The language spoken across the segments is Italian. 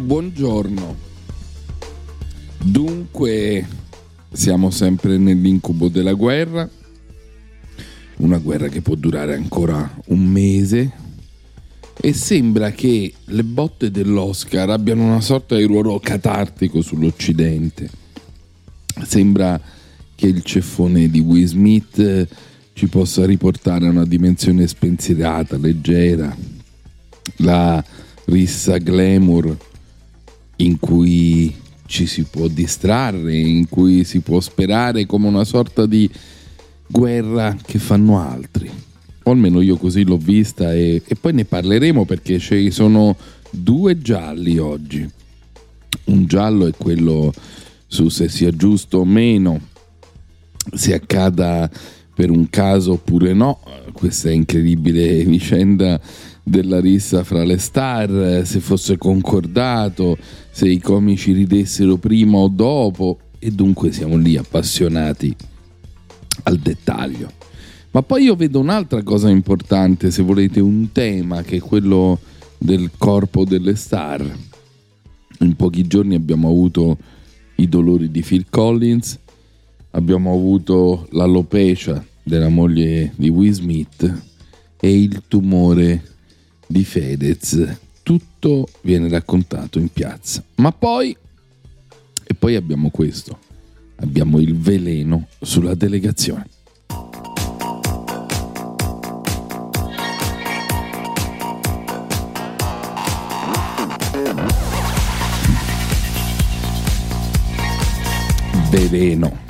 Buongiorno. Dunque, siamo sempre nell'incubo della guerra, una guerra che può durare ancora un mese e sembra che le botte dell'Oscar abbiano una sorta di ruolo catartico sull'Occidente. Sembra che il ceffone di Will Smith eh, ci possa riportare a una dimensione spensierata, leggera, la rissa glamour in cui ci si può distrarre, in cui si può sperare come una sorta di guerra che fanno altri. O almeno io così l'ho vista e, e poi ne parleremo perché ci sono due gialli oggi. Un giallo è quello su se sia giusto o meno, se accada per un caso oppure no, questa incredibile vicenda della rissa fra le star, se fosse concordato, se i comici ridessero prima o dopo e dunque siamo lì appassionati al dettaglio. Ma poi io vedo un'altra cosa importante, se volete, un tema che è quello del corpo delle star. In pochi giorni abbiamo avuto i dolori di Phil Collins, abbiamo avuto l'alopecia della moglie di Will Smith e il tumore di Fedez. Tutto viene raccontato in piazza. Ma poi, e poi abbiamo questo, abbiamo il veleno sulla delegazione. Veleno.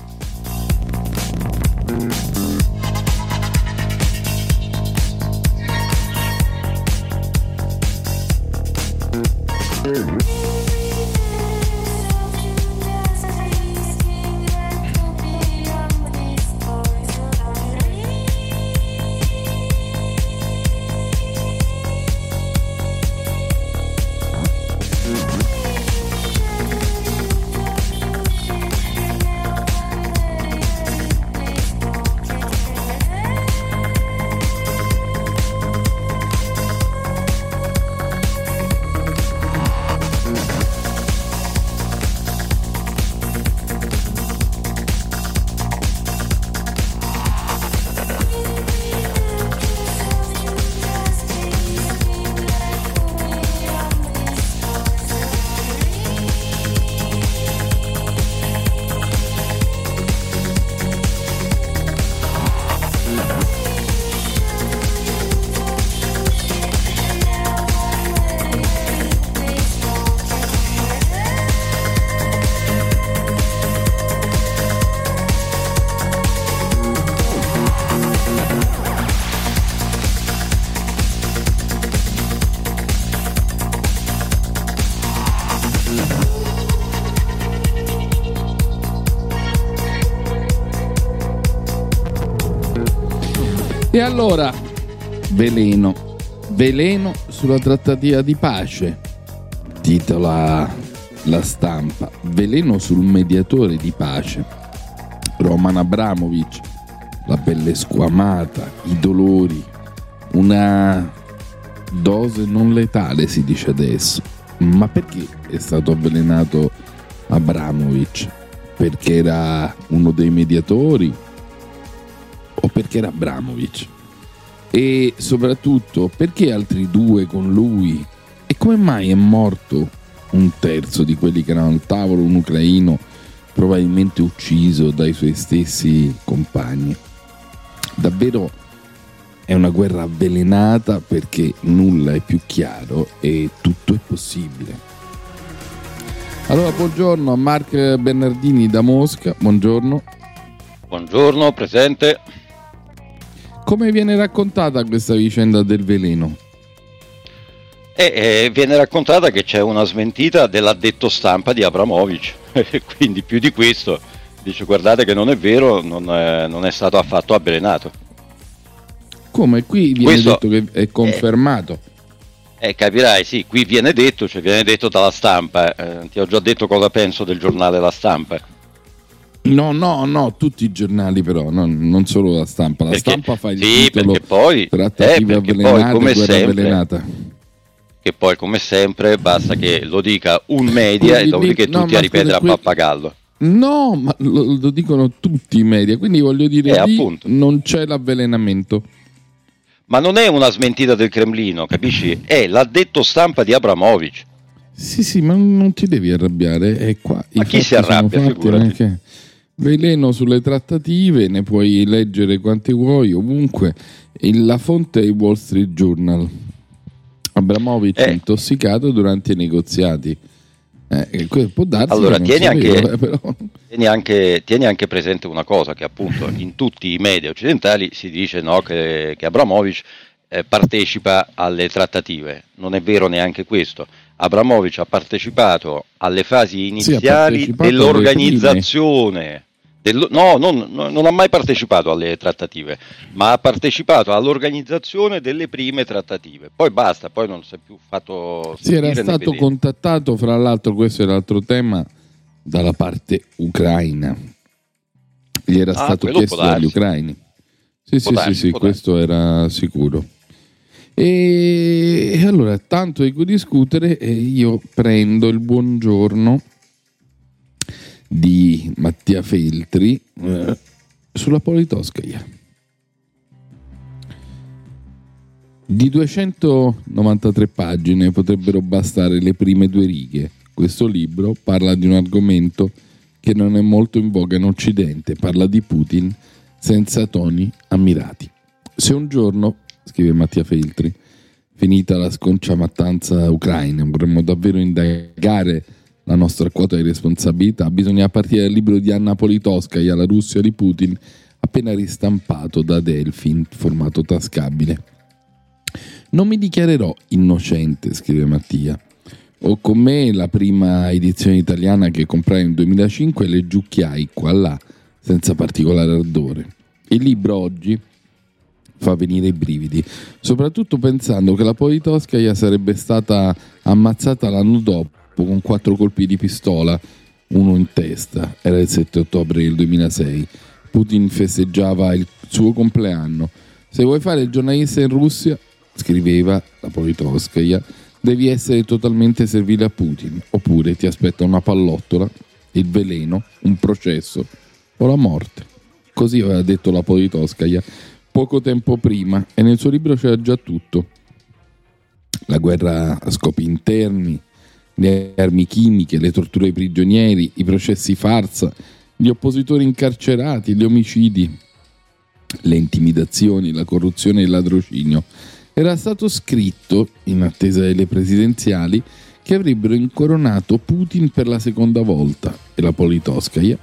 E allora, veleno, veleno sulla trattativa di pace, titola la stampa, veleno sul mediatore di pace, Roman Abramovic, la pelle squamata, i dolori, una dose non letale si dice adesso. Ma perché è stato avvelenato Abramovic? Perché era uno dei mediatori? o perché era Abramovic? E soprattutto perché altri due con lui? E come mai è morto un terzo di quelli che erano al tavolo, un ucraino probabilmente ucciso dai suoi stessi compagni? Davvero è una guerra avvelenata perché nulla è più chiaro e tutto è possibile. Allora, buongiorno a Mark Bernardini da Mosca, buongiorno. Buongiorno, presente. Come viene raccontata questa vicenda del veleno? E eh, viene raccontata che c'è una smentita dell'addetto stampa di Abramovic, quindi più di questo dice guardate che non è vero, non è, non è stato affatto avvelenato. Come qui viene Questo- detto che è confermato. Eh, capirai, sì, qui viene detto, cioè viene detto dalla stampa, eh, ti ho già detto cosa penso del giornale La Stampa. No, no, no, tutti i giornali però, no, non solo la stampa. La Perché- stampa fa il sì, titolo poi- trattative eh, perché poi, come guerra sempre, avvelenata. Che poi, come sempre, basta che lo dica un media Quelli e dopodiché no, tutti a ripetere a pappagallo. No, ma lo, lo dicono tutti i media, quindi voglio dire, Eh, lì non c'è l'avvelenamento. Ma non è una smentita del Cremlino, capisci? È l'addetto stampa di Abramovic. Sì, sì, ma non ti devi arrabbiare, è qua. Ma i chi si arrabbia, fatti, Veleno sulle trattative, ne puoi leggere quanti vuoi, ovunque. La fonte è il Wall Street Journal. Abramovic Eh. intossicato durante i negoziati. Eh, può darsi Allora, tieni anche- eh, però. Tieni anche, tieni anche presente una cosa, che appunto in tutti i media occidentali si dice no, che, che Abramovic eh, partecipa alle trattative. Non è vero neanche questo. Abramovic ha partecipato alle fasi iniziali partecipato alle dell'organizzazione. Dello- no, non, no, non ha mai partecipato alle trattative, ma ha partecipato all'organizzazione delle prime trattative. Poi basta, poi non si è più fatto Si era stato contattato, fra l'altro, questo è l'altro tema, dalla parte ucraina. Gli era Ah, stato chiesto può dagli ucraini. Sì, sì, darsi, sì, sì, può questo era sicuro. E, allora, tanto di cui discutere, io prendo il buongiorno di Mattia Feltri eh, sulla Politoscaia. Di 293 pagine potrebbero bastare le prime due righe. Questo libro parla di un argomento che non è molto in voga in Occidente, parla di Putin senza toni ammirati. Se un giorno, scrive Mattia Feltri, finita la sconcia mattanza ucraina, vorremmo davvero indagare la nostra quota di responsabilità, bisogna partire dal libro di Anna Politkovskaya, La Russia di Putin, appena ristampato da Delphi in formato tascabile. Non mi dichiarerò innocente, scrive Mattia. Ho con me la prima edizione italiana che comprai nel 2005 e le giucchiai qua là senza particolare ardore. Il libro oggi fa venire i brividi, soprattutto pensando che la Politkovskaya sarebbe stata ammazzata l'anno dopo con quattro colpi di pistola, uno in testa, era il 7 ottobre del 2006. Putin festeggiava il suo compleanno. Se vuoi fare il giornalista in Russia, scriveva la Politkovskaya, devi essere totalmente servile a Putin, oppure ti aspetta una pallottola, il veleno, un processo o la morte. Così aveva detto la Politkovskaya poco tempo prima e nel suo libro c'era già tutto. La guerra a scopi interni, le armi chimiche, le torture ai prigionieri, i processi farsa, gli oppositori incarcerati, gli omicidi, le intimidazioni, la corruzione e il ladrocinio. Era stato scritto, in attesa delle presidenziali, che avrebbero incoronato Putin per la seconda volta e la Politkovskaya,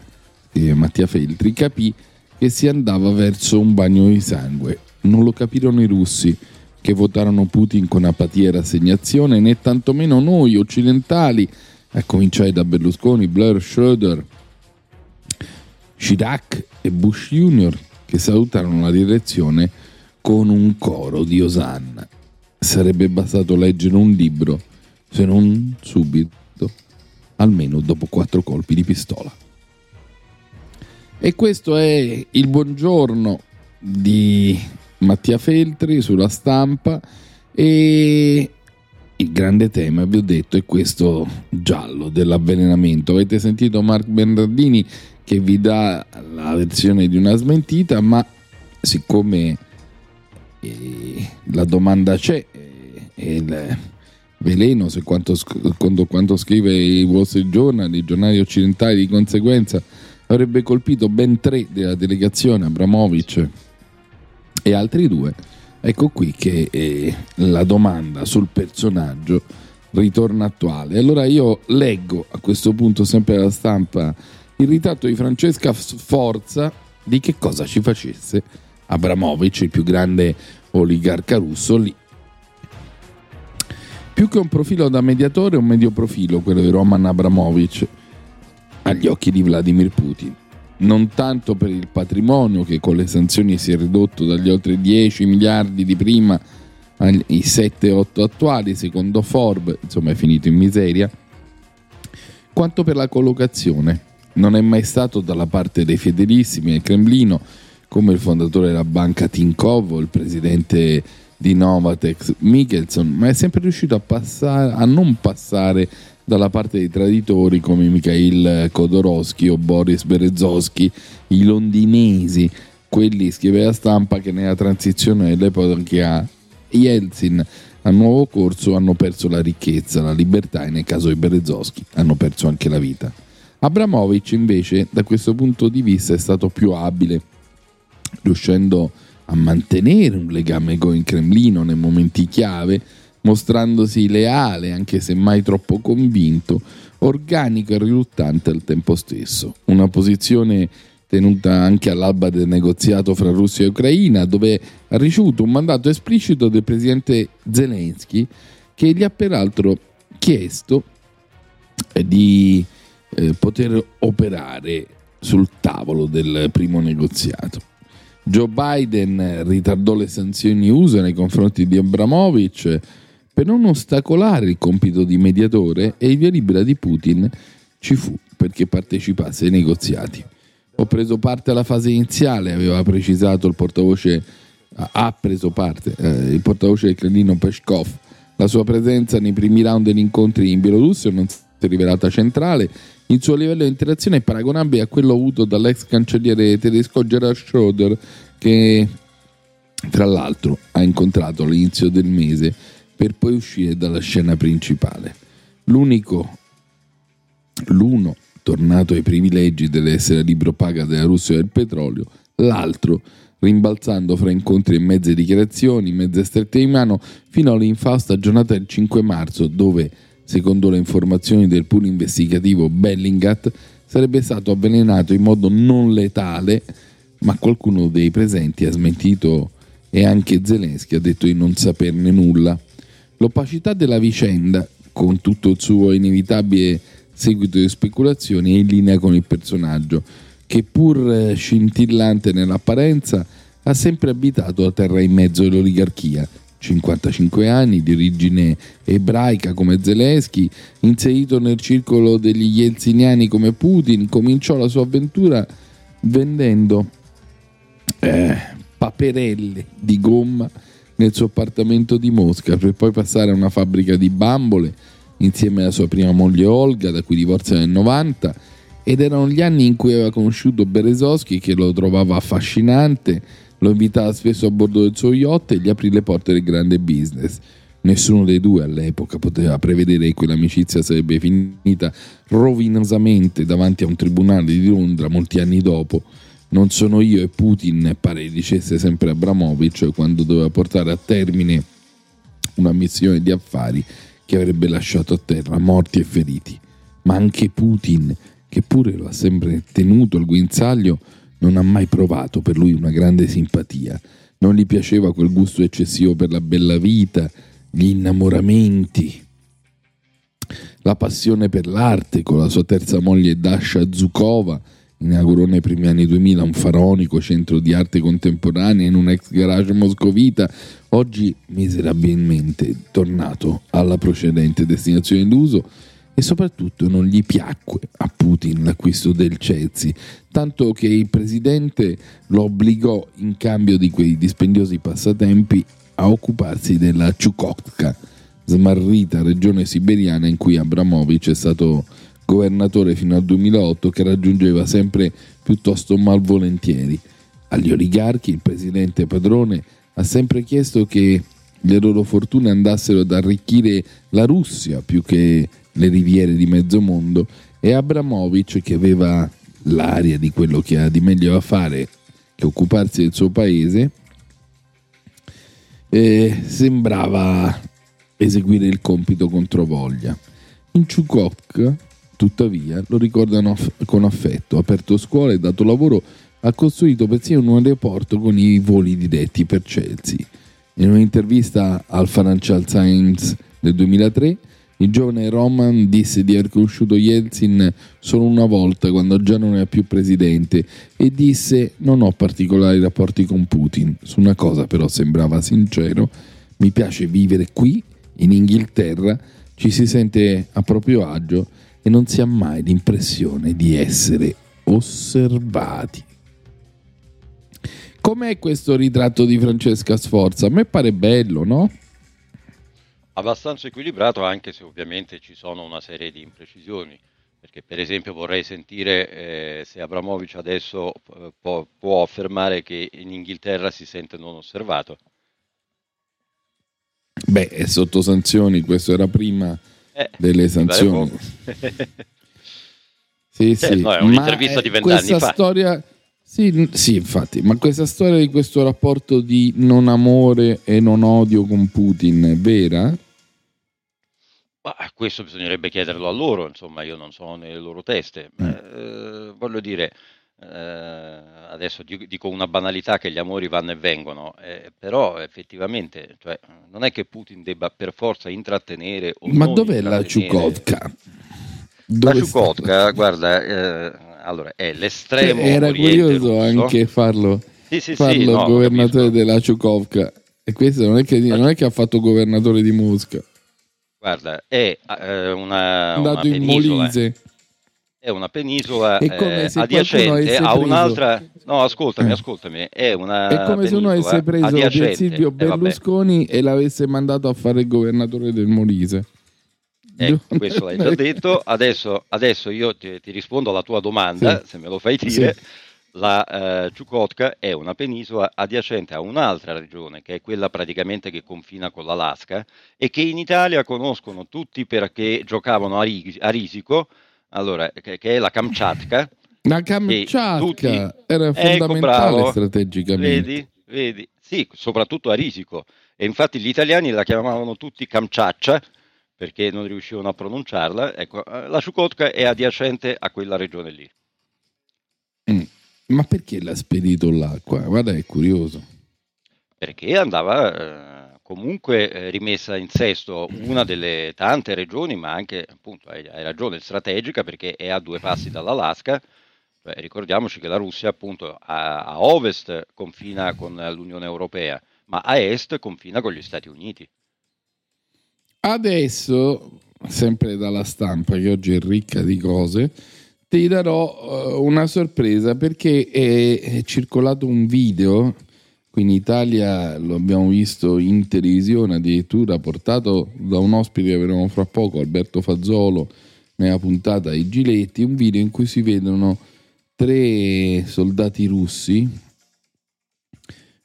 scrive Mattia Feltri, capì che si andava verso un bagno di sangue. Non lo capirono i russi, che votarono Putin con apatia e rassegnazione, né tantomeno noi occidentali, a cominciare da Berlusconi, Blair, Schroeder, Chirac e Bush Jr., che salutarono la direzione con un coro di osanna. Sarebbe bastato leggere un libro, se non subito, almeno dopo quattro colpi di pistola. E questo è il buongiorno di Mattia Feltri sulla stampa e il grande tema, vi ho detto, è questo giallo dell'avvelenamento. Avete sentito Mark Bernardini che vi dà la versione di una smentita, ma siccome eh, la domanda c'è eh, il veleno, se quanto, quando, quanto scrive i Wall Street i giornali occidentali di conseguenza, avrebbe colpito ben tre della delegazione, Abramovic e altri due, Ecco qui che eh, la domanda sul personaggio ritorna attuale. Allora io leggo a questo punto sempre alla stampa il ritratto di Francesca Sforza di che cosa ci facesse Abramovic, il più grande oligarca russo lì. Più che un profilo da mediatore, un medio profilo, quello di Roman Abramovic, agli occhi di Vladimir Putin. Non tanto per il patrimonio che con le sanzioni si è ridotto dagli oltre 10 miliardi di prima ai 7-8 attuali, secondo Forbes, insomma è finito in miseria, quanto per la collocazione. Non è mai stato dalla parte dei fedelissimi al Cremlino, come il fondatore della banca Tinkov o il presidente di Novatex Mikkelson, ma è sempre riuscito a, passare, a non passare dalla parte dei traditori come Mikhail Khodorkovsky o Boris Berezovsky, i londinesi, quelli scrive la stampa che nella transizione dell'epoca Yeltsin al nuovo corso hanno perso la ricchezza, la libertà e nel caso di Berezovsky hanno perso anche la vita. Abramovic invece da questo punto di vista è stato più abile, riuscendo a mantenere un legame con il Cremlino nei momenti chiave, mostrandosi leale anche se mai troppo convinto, organico e riluttante al tempo stesso. Una posizione tenuta anche all'alba del negoziato fra Russia e Ucraina, dove ha ricevuto un mandato esplicito del presidente Zelensky che gli ha peraltro chiesto di eh, poter operare sul tavolo del primo negoziato. Joe Biden ritardò le sanzioni USA nei confronti di Abramovic per non ostacolare il compito di mediatore e il via libera di Putin ci fu perché partecipasse ai negoziati. Ho preso parte alla fase iniziale, aveva precisato il portavoce, ha preso parte eh, il portavoce del Cremlino Peshkov. La sua presenza nei primi round degli incontri in Bielorussia non si è rivelata centrale. Il suo livello di interazione è paragonabile a quello avuto dall'ex cancelliere tedesco Gerhard Schröder, che tra l'altro ha incontrato all'inizio del mese per poi uscire dalla scena principale. L'unico, l'uno tornato ai privilegi dell'essere libro paga della Russia del petrolio, l'altro rimbalzando fra incontri e mezze dichiarazioni, mezze strette di mano, fino all'infausta giornata del 5 marzo, dove, secondo le informazioni del pool investigativo Bellingat, sarebbe stato avvelenato in modo non letale, ma qualcuno dei presenti ha smentito e anche Zelensky ha detto di non saperne nulla. L'opacità della vicenda, con tutto il suo inevitabile seguito di speculazioni, è in linea con il personaggio, che pur scintillante nell'apparenza ha sempre abitato la terra in mezzo all'oligarchia. 55 anni, di origine ebraica come Zelensky, inserito nel circolo degli yeltsiniani come Putin, cominciò la sua avventura vendendo eh, paperelle di gomma nel suo appartamento di Mosca per poi passare a una fabbrica di bambole insieme alla sua prima moglie Olga, da cui divorzia nel 90, ed erano gli anni in cui aveva conosciuto Berezovsky che lo trovava affascinante, lo invitava spesso a bordo del suo yacht e gli aprì le porte del grande business. Nessuno dei due all'epoca poteva prevedere che quell'amicizia sarebbe finita rovinosamente davanti a un tribunale di Londra molti anni dopo. Non sono io e Putin, pare dicesse sempre Abramovic quando doveva portare a termine una missione di affari che avrebbe lasciato a terra morti e feriti. Ma anche Putin, che pure lo ha sempre tenuto al guinzaglio, non ha mai provato per lui una grande simpatia. Non gli piaceva quel gusto eccessivo per la bella vita, gli innamoramenti, la passione per l'arte con la sua terza moglie Dasha Zukova, inaugurò nei primi anni 2000 un faraonico centro di arte contemporanea in un ex garage moscovita, oggi miserabilmente tornato alla precedente destinazione d'uso. E soprattutto non gli piacque a Putin l'acquisto del Chelsea, tanto che il presidente lo obbligò in cambio di quei dispendiosi passatempi a occuparsi della Chukotka, smarrita regione siberiana in cui Abramovic è stato governatore fino al 2008 che raggiungeva sempre piuttosto malvolentieri. Agli oligarchi il presidente padrone ha sempre chiesto che le loro fortune andassero ad arricchire la Russia più che le riviere di mezzo mondo e Abramovic che aveva l'aria di quello che ha di meglio da fare che occuparsi del suo paese eh, sembrava eseguire il compito controvoglia. In Ciukovka, tuttavia, lo ricordano con affetto, ha aperto scuola e dato lavoro, ha costruito persino un aeroporto con i voli diretti per Chelsea. In un'intervista al Financial Times del 2003, il giovane Roman disse di aver conosciuto Yeltsin solo una volta quando già non era più presidente e disse non ho particolari rapporti con Putin. Su una cosa però sembrava sincero, mi piace vivere qui, in Inghilterra, ci si sente a proprio agio e non si ha mai l'impressione di essere osservati. Com'è questo ritratto di Francesca Sforza? A me pare bello, no? abbastanza equilibrato anche se ovviamente ci sono una serie di imprecisioni perché per esempio vorrei sentire eh, se Abramovic adesso eh, può, può affermare che in Inghilterra si sente non osservato Beh, è sotto sanzioni, questo era prima Eh, delle sanzioni. poco. Sì, Eh, sì. no, è un'intervista Ma, di eh, vent'anni fa. storia sì, sì, infatti, ma questa storia di questo rapporto di non amore e non odio con Putin è vera? Ma questo bisognerebbe chiederlo a loro, insomma, io non sono nelle loro teste. Mm. Eh, voglio dire, eh, adesso dico una banalità che gli amori vanno e vengono, eh, però effettivamente cioè, non è che Putin debba per forza intrattenere o Ma dov'è la Ciukovka? La Ciukotka, guarda, eh, allora, è l'estremo Era oriente curioso russo. anche farlo, Sì, sì, sì, farlo no, lo governatore capisco. della Ciukovka. E questo non è, che, non è che ha fatto governatore di Mosca, Guarda, è eh, una, una andato in penisola, Molise. È una penisola eh, adiacente a un'altra. No, ascoltami, Eh. ascoltami. È una È come se uno avesse preso. Silvio eh, vabbè. Berlusconi e l'avesse mandato a fare il governatore del Molise. Ecco, questo l'hai già detto. Adesso, adesso io ti, ti rispondo alla tua domanda, Sì. se me lo fai dire. Sì. La eh, Chukotka è una penisola adiacente a un'altra regione, che è quella praticamente che confina con l'Alaska, e che in Italia conoscono tutti perché giocavano a, ri- a risico, allora, che, che è la Kamchatka. La Kamchatka tutti- era Ecco, fondamentale bravo. strategicamente. Vedi, vedi, sì, soprattutto a risico. E infatti gli italiani la chiamavano tutti Kamchatka perché non riuscivano a pronunciarla. Ecco, eh, la Chukotka è adiacente a quella regione lì. Mm. Ma perché l'ha spedito là? Qua? Guarda, è curioso. perché andava eh, comunque eh, rimessa in sesto una delle tante regioni, ma anche, appunto, hai, hai ragione, strategica perché è a due passi dall'Alaska. Cioè, ricordiamoci che la Russia, appunto, a, a ovest confina con l'Unione Europea, ma a est confina con gli Stati Uniti. Adesso, sempre dalla stampa che oggi è ricca di cose, ti darò eh, una sorpresa perché è, è circolato un video qui in Italia lo abbiamo visto in televisione addirittura portato da un ospite che avremo fra poco Alberto Fazzolo nella puntata ai Giletti un video in cui si vedono tre soldati russi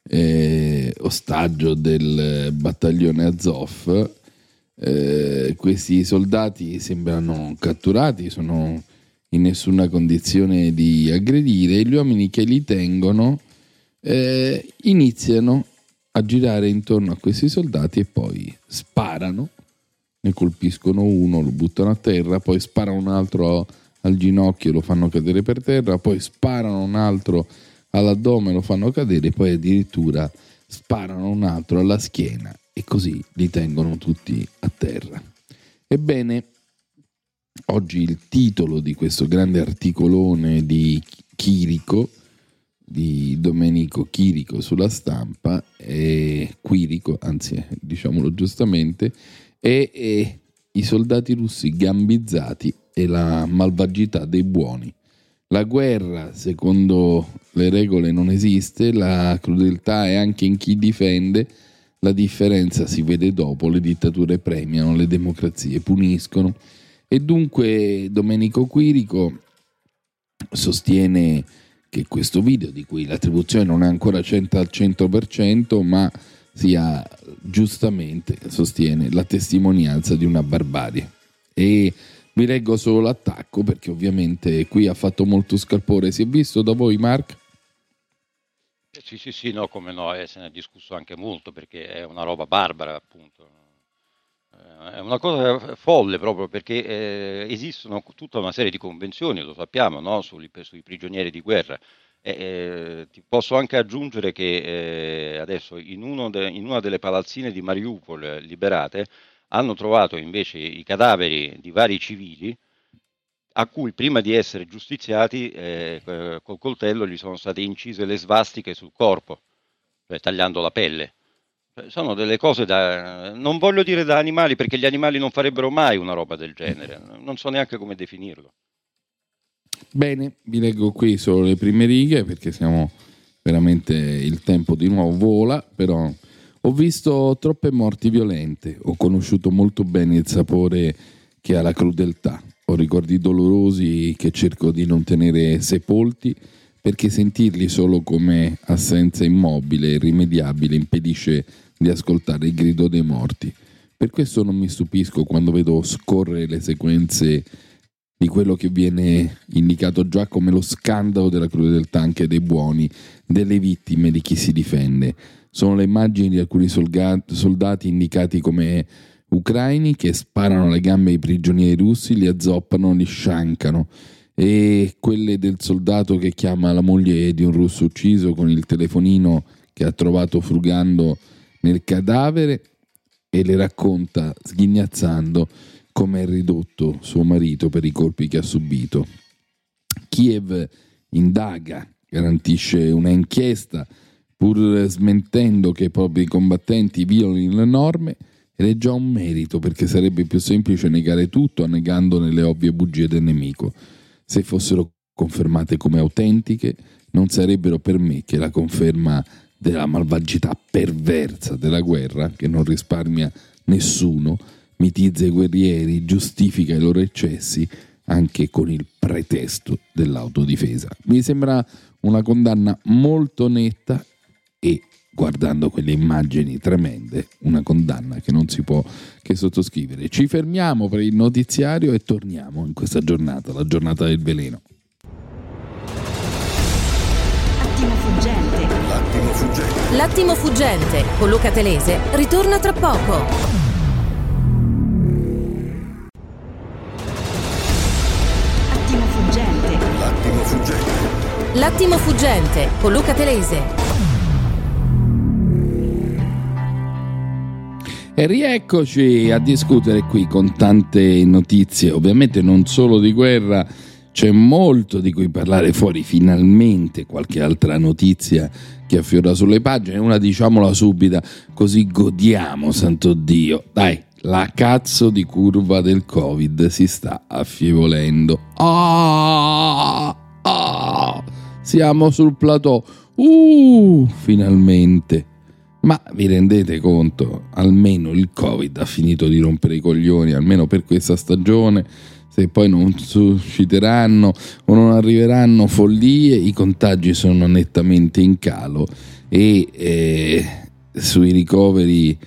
eh, ostaggio del battaglione Azov. Eh, questi soldati sembrano catturati, sono in nessuna condizione di aggredire gli uomini che li tengono eh, iniziano a girare intorno a questi soldati e poi sparano, ne colpiscono uno, lo buttano a terra, poi sparano un altro al ginocchio e lo fanno cadere per terra, poi sparano un altro all'addome e lo fanno cadere, poi addirittura sparano un altro alla schiena e così li tengono tutti a terra. Ebbene, oggi il titolo di questo grande articolone di Chirico, di Domenico Chirico sulla stampa, è Quirico, anzi diciamolo giustamente, è, è i soldati russi gambizzati e la malvagità dei buoni. La guerra, secondo le regole, non esiste, la crudeltà è anche in chi difende, la differenza si vede dopo, le dittature premiano, le democrazie puniscono e dunque Domenico Quirico sostiene che questo video, di cui l'attribuzione non è ancora 100 al 100%, ma sia giustamente, sostiene, la testimonianza di una barbarie. E vi leggo solo l'attacco perché ovviamente qui ha fatto molto scalpore. Si è visto da voi, Mark? Sì, sì, sì, sì, no, come no, eh, se ne è discusso anche molto perché è una roba barbara, appunto. Eh, È una cosa folle proprio perché eh, esistono tutta una serie di convenzioni, lo sappiamo, no, sui, sui prigionieri di guerra. Eh, ti posso anche aggiungere che eh, adesso in, de- in una delle palazzine di Mariupol eh, liberate hanno trovato invece i cadaveri di vari civili a cui prima di essere giustiziati eh, col coltello gli sono state incise le svastiche sul corpo, cioè tagliando la pelle. Sono delle cose da... non voglio dire da animali perché gli animali non farebbero mai una roba del genere, non so neanche come definirlo. Bene, vi leggo qui solo le prime righe perché siamo veramente il tempo di nuovo vola, però ho visto troppe morti violente, ho conosciuto molto bene il sapore che ha la crudeltà, ho ricordi dolorosi che cerco di non tenere sepolti perché sentirli solo come assenza immobile e irrimediabile impedisce di ascoltare il grido dei morti. Per questo non mi stupisco quando vedo scorrere le sequenze di quello che viene indicato già come lo scandalo della crudeltà anche dei buoni, delle vittime, di chi si difende. Sono le immagini di alcuni soldati indicati come ucraini che sparano alle gambe ai prigionieri russi, li azzoppano, li sciancano e quelle del soldato che chiama la moglie di un russo ucciso con il telefonino che ha trovato frugando nel cadavere e le racconta sghignazzando come è ridotto suo marito per i colpi che ha subito. Kiev indaga, garantisce una inchiesta pur smentendo che i propri combattenti violino le norme ed è già un merito perché sarebbe più semplice negare tutto annegandone le ovvie bugie del nemico. Se fossero confermate come autentiche, non sarebbero per me che la conferma della malvagità perversa della guerra, che non risparmia nessuno, mitizza i guerrieri, giustifica i loro eccessi anche con il pretesto dell'autodifesa. Mi sembra una condanna molto netta e guardando quelle immagini tremende, una condanna che non si può che sottoscrivere. Ci fermiamo per il notiziario e torniamo in questa giornata, la giornata del veleno. Attimo fuggente. L'attimo fuggente. L'attimo fuggente con Luca Telese ritorna tra poco. Attimo fuggente. L'attimo fuggente. L'attimo fuggente con Luca Telese. E rieccoci a discutere qui con tante notizie, ovviamente non solo di guerra, c'è molto di cui parlare fuori, finalmente qualche altra notizia che affiora sulle pagine, una diciamola subita, così godiamo, santo Dio. Dai, la cazzo di curva del Covid si sta affievolendo. Ah, ah, siamo sul plateau. Uh, finalmente. Ma vi rendete conto? Almeno il Covid ha finito di rompere i coglioni, almeno per questa stagione. Se poi non susciteranno o non arriveranno follie, i contagi sono nettamente in calo e eh, sui ricoveri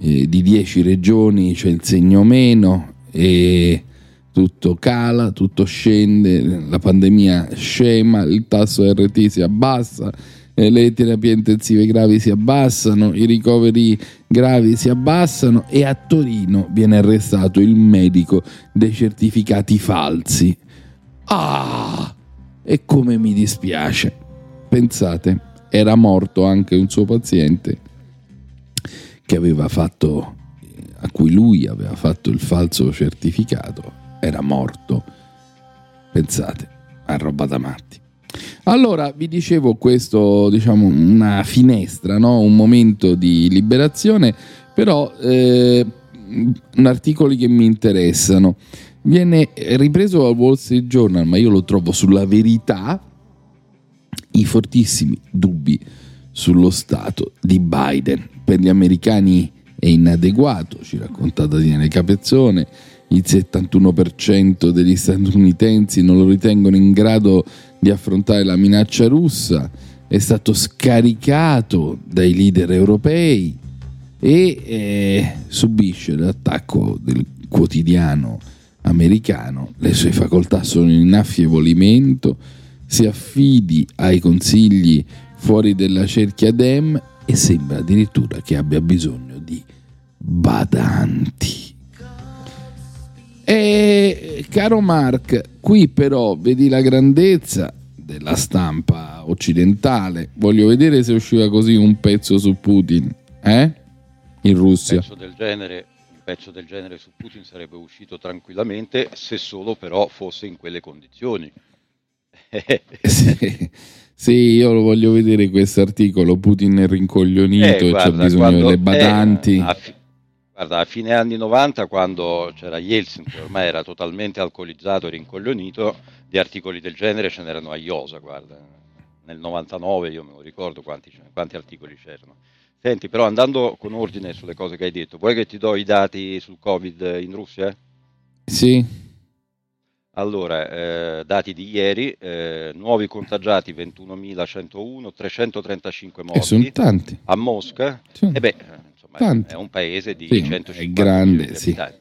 eh, di 10 regioni c'è il segno meno e tutto cala, tutto scende, la pandemia scema, il tasso RT si abbassa, le terapie intensive gravi si abbassano, i ricoveri gravi si abbassano e a Torino viene arrestato il medico dei certificati falsi. Ah! E come mi dispiace. Pensate, era morto anche un suo paziente che aveva fatto a cui lui aveva fatto il falso certificato, era morto. Pensate, a roba da matti. Allora, vi dicevo questo, diciamo, una finestra, no? un momento di liberazione, però eh, articoli che mi interessano. Viene ripreso al Wall Street Journal, ma io lo trovo sulla verità, i fortissimi dubbi sullo stato di Biden. Per gli americani è inadeguato, ci racconta Daniele Capezzone, il 71% degli statunitensi non lo ritengono in grado di affrontare la minaccia russa, è stato scaricato dai leader europei e eh, subisce l'attacco del quotidiano americano, le sue facoltà sono in inaffievolimento, si affidi ai consigli fuori della cerchia Dem e sembra addirittura che abbia bisogno di badanti. E caro Mark, qui però vedi la grandezza della stampa occidentale. Voglio vedere se usciva così un pezzo su Putin, eh? In Un Russia. pezzo del genere, un pezzo del genere su Putin sarebbe uscito tranquillamente se solo però fosse in quelle condizioni. Sì, sì, io lo voglio vedere questo articolo. Putin è rincoglionito Eh, e c'è guarda, bisogno delle badanti. eh, a, fi- guarda, a fine anni 90, quando c'era Yeltsin, che ormai era totalmente alcolizzato e rincoglionito, di articoli del genere ce n'erano a iosa, guarda. Nel 99 io me lo ricordo quanti, quanti articoli c'erano. Senti, però andando con ordine sulle cose che hai detto, vuoi che ti do i dati sul Covid in Russia? Sì, Allora, eh, dati di ieri, eh, nuovi contagiati 21.101, 335 e sono morti. tanti. A Mosca, Sì. e beh, eh, insomma, Tanti. è un paese di Sì, 150 è grande, sì. abitanti.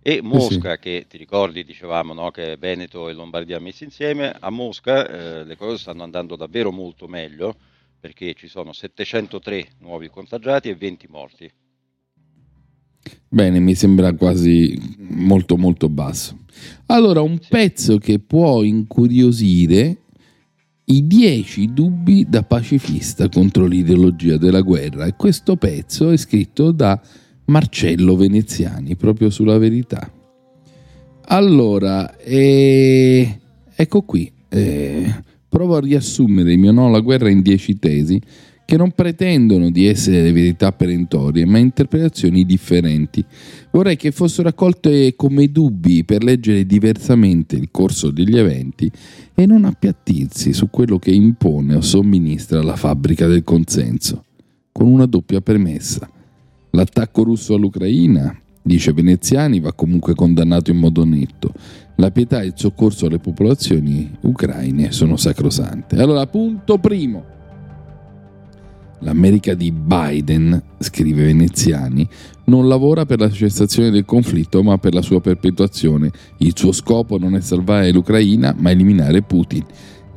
E Mosca, che ti ricordi, dicevamo no, che Veneto e Lombardia messi insieme, a Mosca eh, le cose stanno andando davvero molto meglio perché ci sono 703 nuovi contagiati e 20 morti. Bene, mi sembra quasi molto molto basso. Allora, un pezzo che può incuriosire i 10 dubbi da pacifista contro l'ideologia della guerra. E questo pezzo è scritto da Marcello Veneziani, proprio sulla verità. Allora, eh, ecco qui, eh, provo a riassumere il mio no alla guerra in 10 tesi che non pretendono di essere verità perentorie, ma interpretazioni differenti. Vorrei che fossero accolte come dubbi per leggere diversamente il corso degli eventi e non appiattirsi su quello che impone o somministra la fabbrica del consenso, con una doppia premessa. L'attacco russo all'Ucraina, dice Veneziani, va comunque condannato in modo netto. La pietà e il soccorso alle popolazioni ucraine sono sacrosante. Allora, punto primo. L'America di Biden, scrive Veneziani, non lavora per la cessazione del conflitto ma per la sua perpetuazione. Il suo scopo non è salvare l'Ucraina ma eliminare Putin.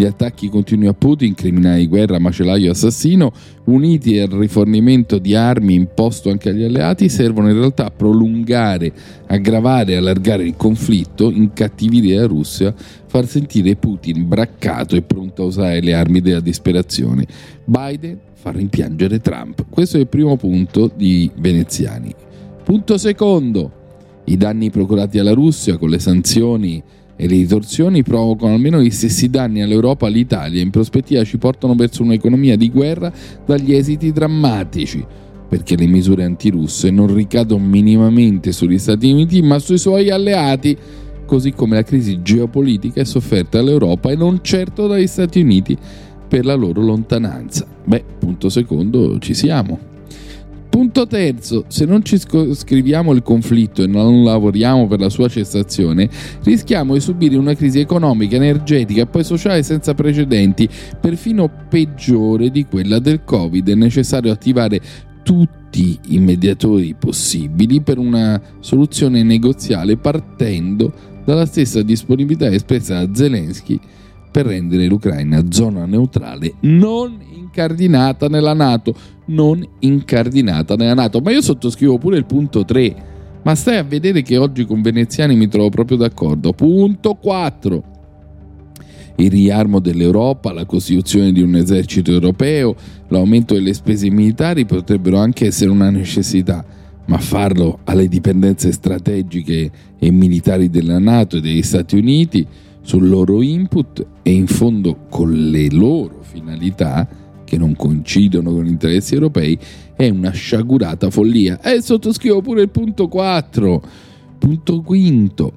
Gli attacchi continui a Putin, criminale di guerra, macellaio assassino, uniti al rifornimento di armi imposto anche agli alleati, servono in realtà a prolungare, aggravare e allargare il conflitto, incattivire la Russia, far sentire Putin braccato e pronto a usare le armi della disperazione. Biden fa rimpiangere Trump. Questo è il primo punto di Veneziani. Punto secondo. I danni procurati alla Russia con le sanzioni e le ritorsioni provocano almeno gli stessi danni all'Europa e all'Italia in prospettiva ci portano verso un'economia di guerra dagli esiti drammatici, perché le misure antirusse non ricadono minimamente sugli Stati Uniti ma sui suoi alleati, così come la crisi geopolitica è sofferta all'Europa e non certo dagli Stati Uniti per la loro lontananza. Beh, punto secondo, ci siamo. Punto terzo, se non ci scriviamo il conflitto e non lavoriamo per la sua cessazione, rischiamo di subire una crisi economica, energetica e poi sociale senza precedenti, perfino peggiore di quella del Covid. È necessario attivare tutti i mediatori possibili per una soluzione negoziale partendo dalla stessa disponibilità espressa da Zelensky per rendere l'Ucraina zona neutrale non incardinata nella Nato, non incardinata nella Nato. Ma io sottoscrivo pure il punto 3. Ma stai a vedere che oggi con Veneziani mi trovo proprio d'accordo. Punto 4. Il riarmo dell'Europa, la costituzione di un esercito europeo, l'aumento delle spese militari potrebbero anche essere una necessità, ma farlo alle dipendenze strategiche e militari della Nato e degli Stati Uniti sul loro input e in fondo con le loro finalità che non coincidono con gli interessi europei è una sciagurata follia. E sottoscrivo pure il punto 4. Punto quinto.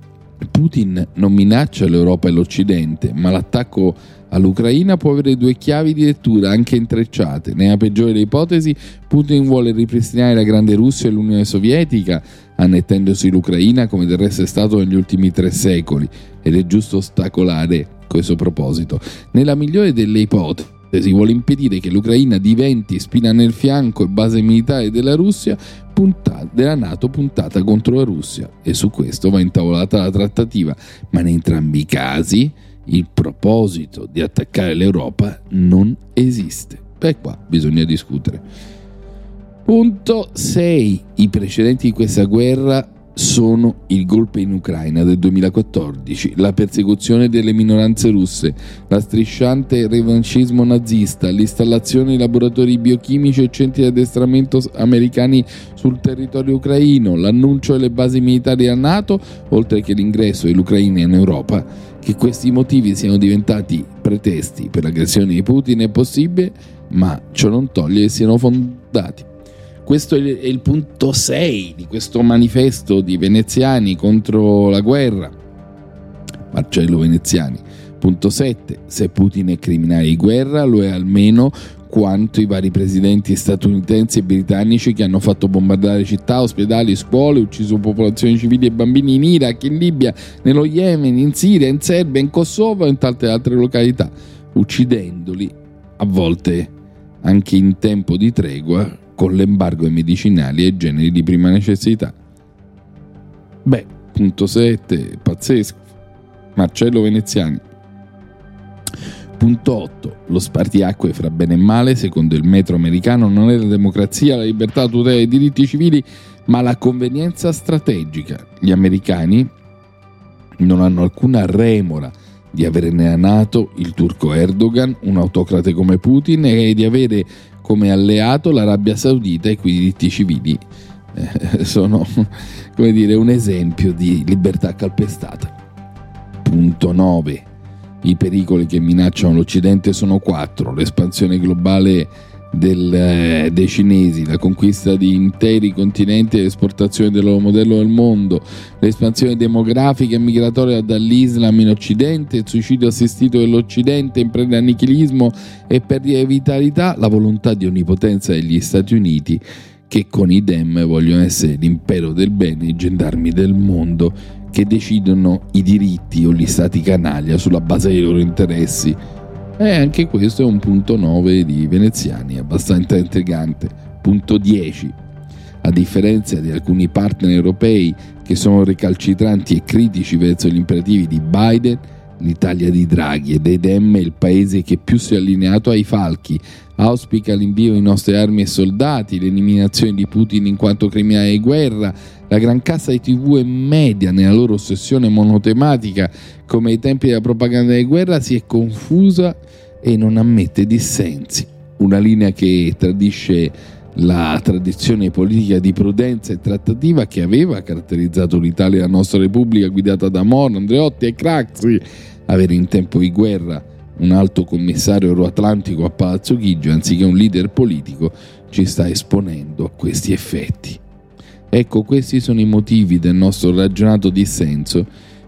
Putin non minaccia l'Europa e l'Occidente, ma l'attacco all'Ucraina può avere due chiavi di lettura anche intrecciate. Nella peggiore delle ipotesi, Putin vuole ripristinare la grande Russia e l'Unione Sovietica, annettendosi l'Ucraina come del resto è stato negli ultimi tre secoli, ed è giusto ostacolare questo proposito. Nella migliore delle ipotesi, vuole impedire che l'Ucraina diventi spina nel fianco e base militare della Russia, punta- della Nato puntata contro la Russia. E su questo va intavolata la trattativa, ma in entrambi i casi il proposito di attaccare l'Europa non esiste. E qua bisogna discutere. Punto 6. I precedenti di questa guerra sono il golpe in Ucraina del 2014, la persecuzione delle minoranze russe, la strisciante revanchismo nazista, l'installazione di laboratori biochimici e centri di addestramento americani sul territorio ucraino, l'annuncio delle basi militari a NATO, oltre che l'ingresso dell'Ucraina in Europa. Che questi motivi siano diventati pretesti per l'aggressione di Putin è possibile, ma ciò non toglie che siano fondati. Questo è il punto 6 di questo manifesto di veneziani contro la guerra. Marcello Veneziani. Punto 7. Se Putin è criminale di guerra, lo è almeno quanto i vari presidenti statunitensi e britannici che hanno fatto bombardare città, ospedali, scuole, ucciso popolazioni civili e bambini in Iraq, in Libia, nello Yemen, in Siria, in Serbia, in Kosovo e in tante altre località, uccidendoli a volte anche in tempo di tregua con l'embargo ai medicinali e generi di prima necessità. Beh, punto 7, pazzesco. Marcello Veneziani. Punto 8. Lo spartiacque fra bene e male, secondo il metro americano, non è la democrazia, la libertà, la tutela dei diritti civili, ma la convenienza strategica. Gli americani non hanno alcuna remora di avere nella Nato il turco Erdogan, un autocrate come Putin e di avere come alleato l'Arabia Saudita i cui diritti civili eh, sono come dire, un esempio di libertà calpestata. Punto 9. I pericoli che minacciano l'Occidente sono quattro. L'espansione globale del, eh, dei cinesi, la conquista di interi continenti e l'esportazione del loro modello nel mondo, l'espansione demografica e migratoria dall'Islam in Occidente, il suicidio assistito dell'Occidente in preda annichilismo e perdita di vitalità, la volontà di onnipotenza degli Stati Uniti che con i Dem vogliono essere l'impero del bene, i gendarmi del mondo che decidono i diritti o gli stati canaglia sulla base dei loro interessi e anche questo è un punto 9 di veneziani, abbastanza intrigante. Punto 10. A differenza di alcuni partner europei che sono recalcitranti e critici verso gli imperativi di Biden, l'Italia di Draghi e dei Dem è il paese che più si è allineato ai falchi, auspica l'invio di nostre armi e soldati, l'eliminazione di Putin in quanto criminale di guerra, la gran cassa di TV e media nella loro ossessione monotematica come ai tempi della propaganda di guerra si è confusa e non ammette dissensi. Una linea che tradisce la tradizione politica di prudenza e trattativa che aveva caratterizzato l'Italia e la nostra Repubblica guidata da Moro, Andreotti e Craxi. Avere in tempo di guerra un alto commissario euroatlantico a Palazzo Chigi anziché un leader politico ci sta esponendo a questi effetti. Ecco, questi sono i motivi del nostro ragionato dissenso.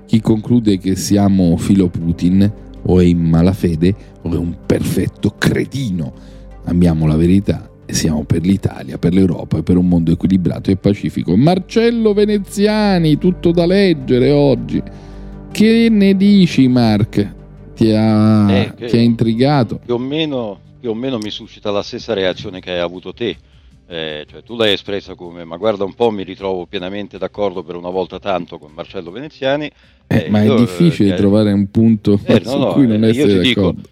Chi conclude che siamo filo Putin o è in malafede o è un perfetto cretino. Amiamo la verità siamo per l'Italia, per l'Europa e per un mondo equilibrato e pacifico. Marcello Veneziani, tutto da leggere oggi. Che ne dici, Mark? Ti ha, Eh, ti ha intrigato? più o, meno, più o meno mi suscita la stessa reazione che hai avuto te. Eh, cioè, tu l'hai espressa come ma guarda un po' mi ritrovo pienamente d'accordo per una volta tanto con Marcello Veneziani Eh, Eh, ma è io, difficile eh, trovare un punto eh, no, su no, cui non essere ti dico- d'accordo.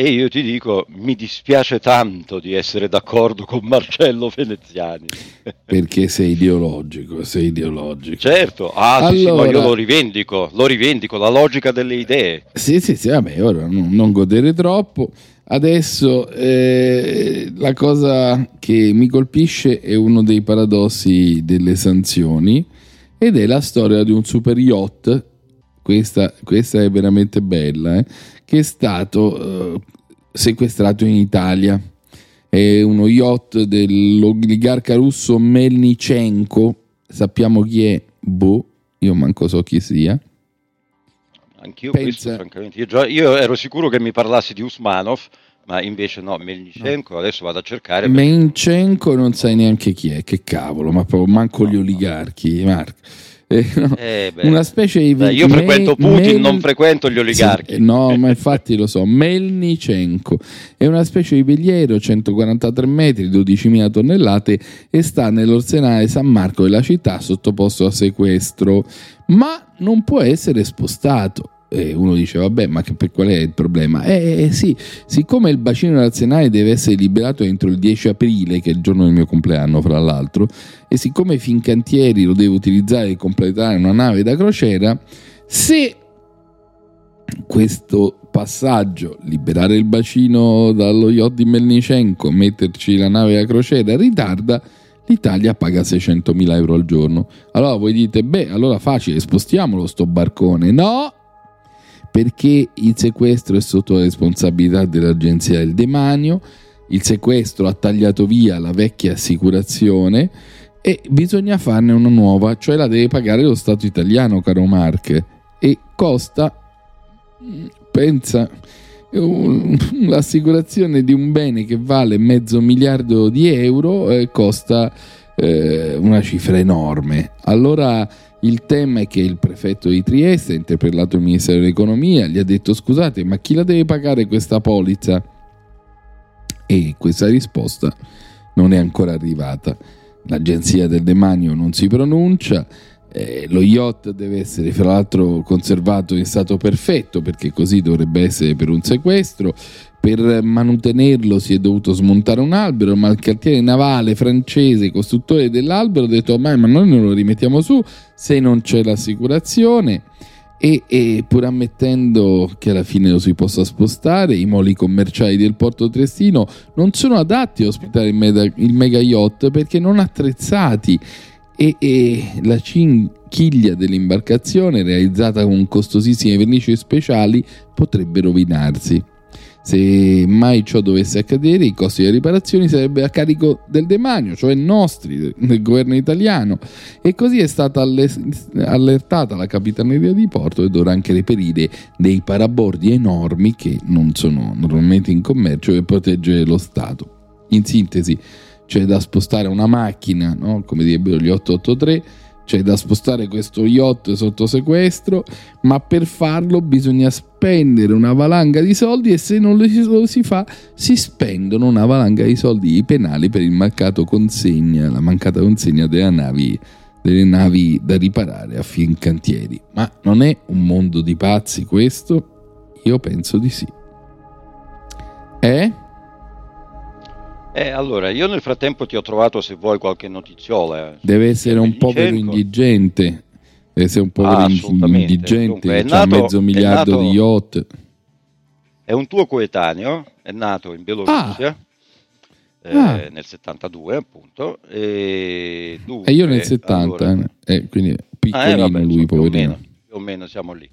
E io ti dico mi dispiace tanto di essere d'accordo con Marcello Veneziani Perché sei ideologico, sei ideologico. certo ah sì, sì, ma Allora- io lo rivendico lo rivendico la logica delle idee Sì, sì, sì, vabbè, ora non, non godere troppo. Adesso eh, la cosa che mi colpisce è uno dei paradossi delle sanzioni ed è la storia di un super yacht, questa, questa è veramente bella, eh, che è stato eh, sequestrato in Italia. È uno yacht dell'oligarca russo Melnichenko, sappiamo chi è, boh, io manco so chi sia. anch'io Pensa- questo francamente io, già- io ero sicuro che mi parlassi di Usmanov ma invece no Melnichenko adesso vado a cercare perché- Menchenko non sai neanche chi è, che cavolo, ma proprio manco gli oligarchi, Marco. Eh, no, Eh. Una specie di... Beh, io Me- frequento Putin, Mel- non frequento gli oligarchi. Sì, eh, no, ma infatti lo so. Melnichenko è una specie di veliero, 143 metri, 12.000 tonnellate e sta nell'Orsenale San Marco della città sottoposto a sequestro, ma non può essere spostato. E uno dice, vabbè, ma che, per qual è il problema? Eh, eh, sì, siccome il bacino nazionale deve essere liberato entro il 10 aprile, che è il giorno del mio compleanno, fra l'altro, e siccome Fincantieri lo deve utilizzare per completare una nave da crociera, se questo passaggio, liberare il bacino dallo yacht di Melnichenko, metterci la nave da crociera, ritarda, l'Italia paga 600.000 euro al giorno. Allora voi dite, beh, allora facile, spostiamolo sto barcone. No, perché il sequestro è sotto la responsabilità dell'Agenzia del Demanio, il sequestro ha tagliato via la vecchia assicurazione e bisogna farne una nuova, cioè la deve pagare lo Stato italiano, caro Mark, e costa, mm, pensa, l'assicurazione di un bene che vale mezzo miliardo di euro eh, costa eh, una cifra enorme. Allora il tema è che il prefetto di Trieste ha interpellato il Ministero dell'Economia, gli ha detto scusate ma chi la deve pagare questa polizza? E questa risposta non è ancora arrivata. L'agenzia del demanio non si pronuncia, eh, lo yacht deve essere fra l'altro conservato in stato perfetto perché così dovrebbe essere per un sequestro. Per manutenerlo si è dovuto smontare un albero, ma il cantiere navale francese, costruttore dell'albero, ha detto ma, ma noi non lo rimettiamo su se non c'è l'assicurazione. E, e pur ammettendo che alla fine lo si possa spostare, i moli commerciali del porto triestino non sono adatti a ospitare il, mega, il mega yacht perché non attrezzati e, e la cinchiglia dell'imbarcazione realizzata con costosissime vernici speciali potrebbe rovinarsi. Se mai ciò dovesse accadere, i costi delle riparazioni sarebbero a carico del demanio, cioè nostri, del governo italiano. E così è stata alle- allertata la capitaneria di porto e dovrà anche reperire dei parabordi enormi che non sono normalmente in commercio per proteggere lo Stato. In sintesi, c'è da spostare una macchina, no? come direbbero gli 883, c'è da spostare questo yacht sotto sequestro, ma per farlo bisogna spendere una valanga di soldi e se non lo si, fa si spendono una valanga di soldi penali per il mancato consegna, la mancata consegna delle navi, delle navi da riparare a Fincantieri. Ma non è un mondo di pazzi questo? Io penso di sì. Eh? Eh, allora, io nel frattempo ti ho trovato se vuoi qualche notiziola. eh. Deve essere un povero indigente. Deve essere un povero Ah, indigente. Dunque, è nato- mezzo miliardo nato- di yacht. È un tuo coetaneo, è nato in Bielorussia eh, Ah. nel 72 appunto. E, dunque, E io nel 70, allora- eh, quindi Ah, eh, piccolino vabbè, lui, insomma, più o poverino. meno, più o meno siamo lì.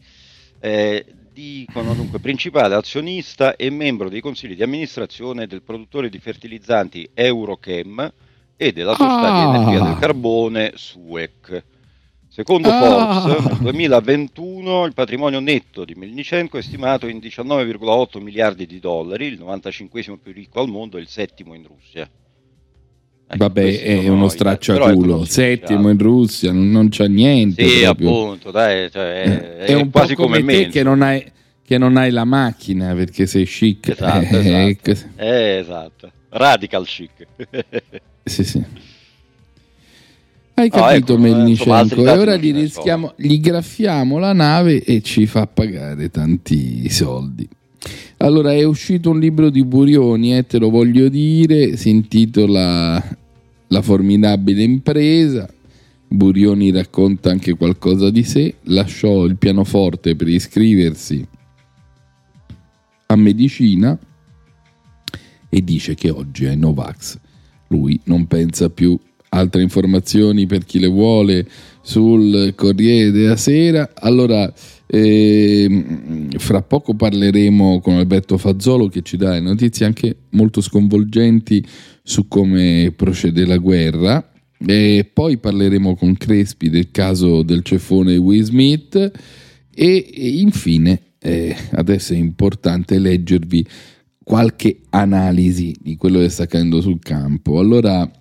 Eh, dicono dunque principale azionista e membro dei consigli di amministrazione del produttore di fertilizzanti Eurochem e della società Ah. di energia del carbone SUEC. Secondo Ah. Forbes, nel 2021 il patrimonio netto di Melnichenko è stimato in 19,8 miliardi di dollari, il 95 più ricco al mondo e il settimo in Russia. Ecco, Vabbè, è uno stracciaculo. ecco, Settimo in Russia, non, c'ha niente. Sì, proprio. appunto, dai, cioè, è, è, un quasi po' come, come te che non, hai, che non hai la macchina perché sei chic. Esatto, Eh, esatto. così. Eh, esatto. Radical chic. Sì, sì. Hai capito, ecco, eh, insomma, Melnichenko? altri E ora gli, rischiamo, gli graffiamo la nave e ci fa pagare tanti soldi. Allora, è uscito un libro di Burioni, eh, te lo voglio dire, si intitola La formidabile impresa. Burioni racconta anche qualcosa di sé, lasciò il pianoforte per iscriversi a medicina e dice che oggi è Novax. Lui non pensa più. Altre informazioni per chi le vuole sul Corriere della Sera. Allora, ehm, fra poco parleremo con Alberto Fazzolo che ci dà le notizie anche molto sconvolgenti su come procede la guerra. E poi parleremo con Crespi del caso del ceffone Will Smith. E, e infine, eh, adesso è importante leggervi qualche analisi di quello che sta accadendo sul campo. Allora,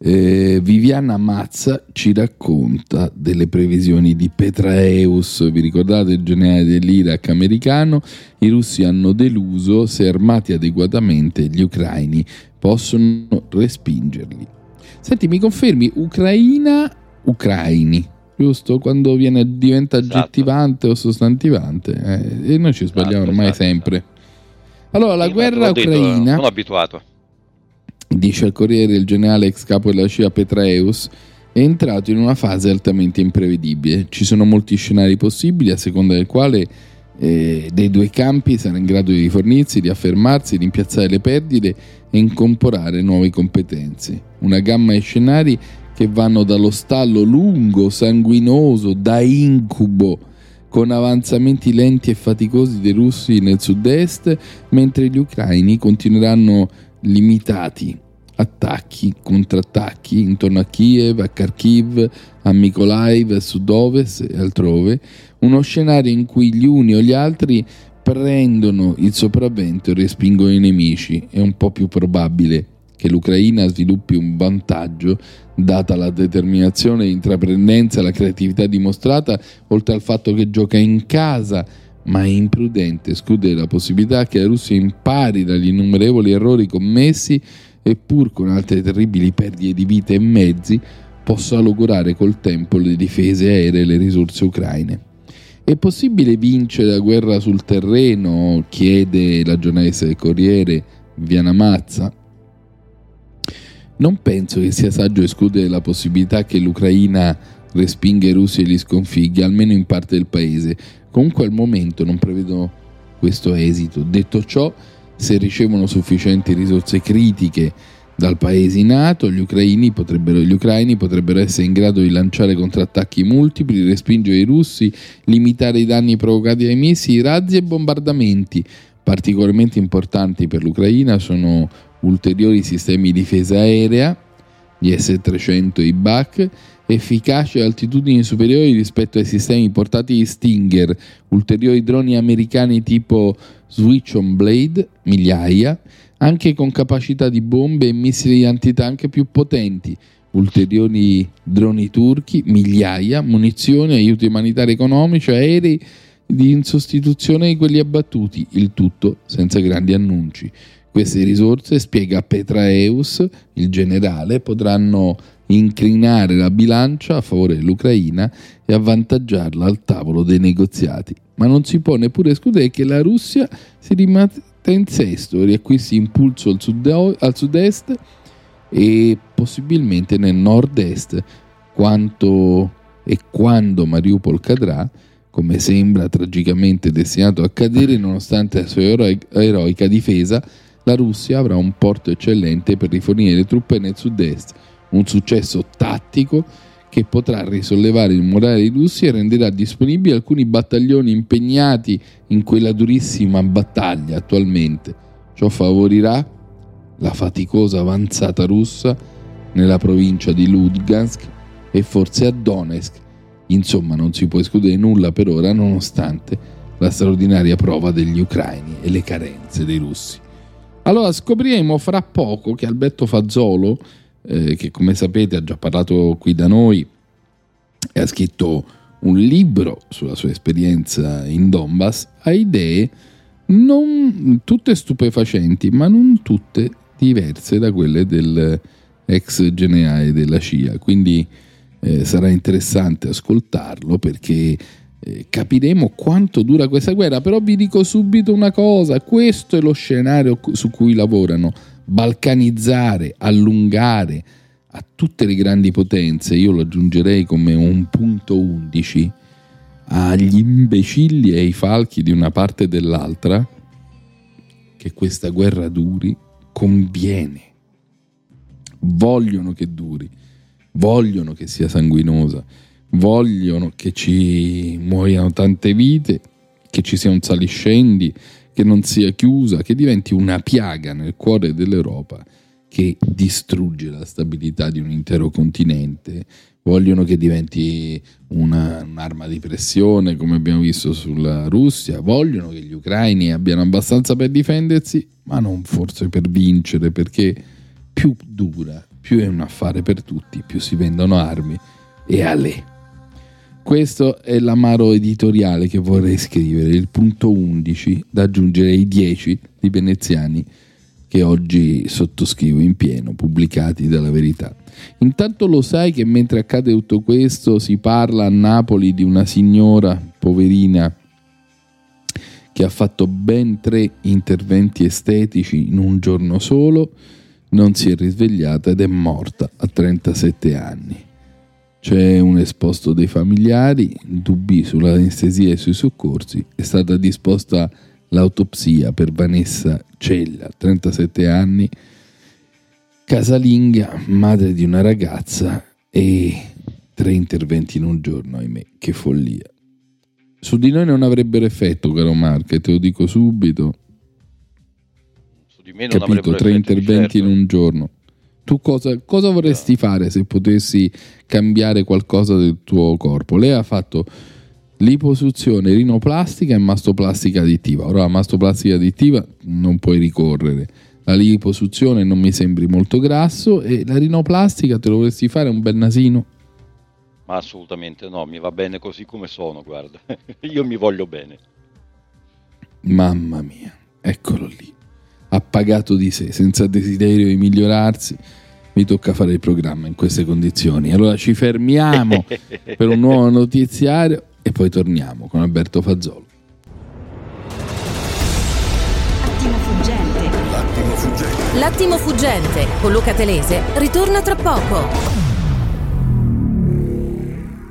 eh, Viviana Mazza ci racconta delle previsioni di Petraeus. Vi ricordate il generale dell'Iraq americano? I russi hanno deluso, se armati adeguatamente gli ucraini possono respingerli. Senti, mi confermi Ucraina, ucraini, giusto? Quando viene, diventa Esatto. aggettivante o sostantivante. eh, e noi ci sbagliamo Esatto, ormai esatto, sempre. Allora, la guerra detto, ucraina, sono abituato. Dice il Corriere il generale ex capo della CIA Petraeus, è entrato in una fase altamente imprevedibile. Ci sono molti scenari possibili a seconda del quale eh, dei due campi sarà in grado di rifornirsi, di affermarsi, di impiazzare le perdite e incorporare nuove competenze. Una gamma di scenari che vanno dallo stallo lungo, sanguinoso, da incubo, con avanzamenti lenti e faticosi dei russi nel sud-est, mentre gli ucraini continueranno limitati attacchi, contrattacchi intorno a Kiev, a Kharkiv, a Mykolaiv, a sud-ovest e altrove, uno scenario in cui gli uni o gli altri prendono il sopravvento e respingono i nemici. È un po' più probabile che l'Ucraina sviluppi un vantaggio data la determinazione, l'intraprendenza la creatività dimostrata, oltre al fatto che gioca in casa, ma è imprudente escludere la possibilità che la Russia impari dagli innumerevoli errori commessi e pur con altre terribili perdite di vite e mezzi possa logorare col tempo le difese aeree e le risorse ucraine. È possibile vincere la guerra sul terreno? chiede la giornalista del Corriere Viana Mazza. Non penso che sia saggio escludere la possibilità che l'Ucraina respinga i russi e li sconfigga, almeno in parte del paese. Comunque al momento non prevedo questo esito. Detto ciò, se ricevono sufficienti risorse critiche dal paese NATO, gli ucraini, gli ucraini potrebbero essere in grado di lanciare contrattacchi multipli, respingere i russi, limitare i danni provocati dai missili, razzi e bombardamenti. Particolarmente importanti per l'Ucraina sono ulteriori sistemi di difesa aerea, gli S-300 e i BAC, efficaci a altitudini superiori rispetto ai sistemi portatili Stinger, ulteriori droni americani tipo Switch on Blade, migliaia, anche con capacità di bombe e missili antitank più potenti, ulteriori droni turchi, migliaia, munizioni, aiuti umanitari economici, aerei di in sostituzione di quelli abbattuti, il tutto senza grandi annunci. Queste risorse, spiega Petraeus, il generale, potranno inclinare la bilancia a favore dell'Ucraina e avvantaggiarla al tavolo dei negoziati. Ma non si può neppure escludere che la Russia si rimetta in sesto, riacquisti impulso al, sud- al sud-est e possibilmente nel nord-est, quanto e quando Mariupol cadrà, come sembra tragicamente destinato a cadere nonostante la sua eroi- eroica difesa, la Russia avrà un porto eccellente per rifornire le truppe nel sud-est, un successo tattico che potrà risollevare il morale dei russi e renderà disponibili alcuni battaglioni impegnati in quella durissima battaglia attualmente. Ciò favorirà la faticosa avanzata russa nella provincia di Lugansk e forse a Donetsk. Insomma, non si può escludere nulla per ora, nonostante la straordinaria prova degli ucraini e le carenze dei russi. Allora scopriremo fra poco che Alberto Fazzolo, eh, che come sapete ha già parlato qui da noi e ha scritto un libro sulla sua esperienza in Donbass, ha idee non tutte stupefacenti, ma non tutte diverse da quelle del ex generale della CIA. Quindi eh, sarà interessante ascoltarlo perché eh, capiremo quanto dura questa guerra. Però vi dico subito una cosa: questo è lo scenario su cui lavorano. Balcanizzare, allungare a tutte le grandi potenze, io lo aggiungerei come un punto 11 agli imbecilli e ai falchi di una parte e dell'altra, che questa guerra duri, conviene. Vogliono che duri, vogliono che sia sanguinosa, vogliono che ci muoiano tante vite, che ci sia un saliscendi, che non sia chiusa, che diventi una piaga nel cuore dell'Europa che distrugge la stabilità di un intero continente. Vogliono che diventi una- un'arma di pressione, come abbiamo visto sulla Russia. Vogliono che gli ucraini abbiano abbastanza per difendersi, ma non forse per vincere, perché più dura, più è un affare per tutti, più si vendono armi e ale. Questo è l'amaro editoriale che vorrei scrivere, il punto 11 da aggiungere ai 10 di veneziani che oggi sottoscrivo in pieno, pubblicati dalla verità. Intanto lo sai che mentre accade tutto questo si parla a Napoli di una signora poverina che ha fatto ben tre interventi estetici in un giorno solo, non si è risvegliata ed è morta a 37 anni. C'è un esposto dei familiari, dubbi sull'anestesia e sui soccorsi, è stata disposta l'autopsia per Vanessa Cella, 37 anni, casalinga, madre di una ragazza e tre interventi in un giorno, ahimè, che follia. Su di noi non avrebbero effetto, caro Marco, te lo dico subito. Su di me non Capito, tre effetti, interventi certo. in un giorno. Tu cosa, cosa vorresti fare se potessi cambiare qualcosa del tuo corpo? Lei ha fatto liposuzione, rinoplastica e mastoplastica additiva. Ora la mastoplastica additiva non puoi ricorrere. La liposuzione non mi sembri molto grasso e la rinoplastica te lo vorresti fare un bel nasino? Ma assolutamente no, mi va bene così come sono, guarda. Io mi voglio bene. Mamma mia, eccolo lì. Appagato di sé, senza desiderio di migliorarsi. Mi tocca fare il programma in queste condizioni. Allora ci fermiamo per un nuovo notiziario e poi torniamo con Alberto Fazzolo. Attimo fuggente. L'attimo fuggente. L'attimo fuggente con Luca Telese ritorna tra poco.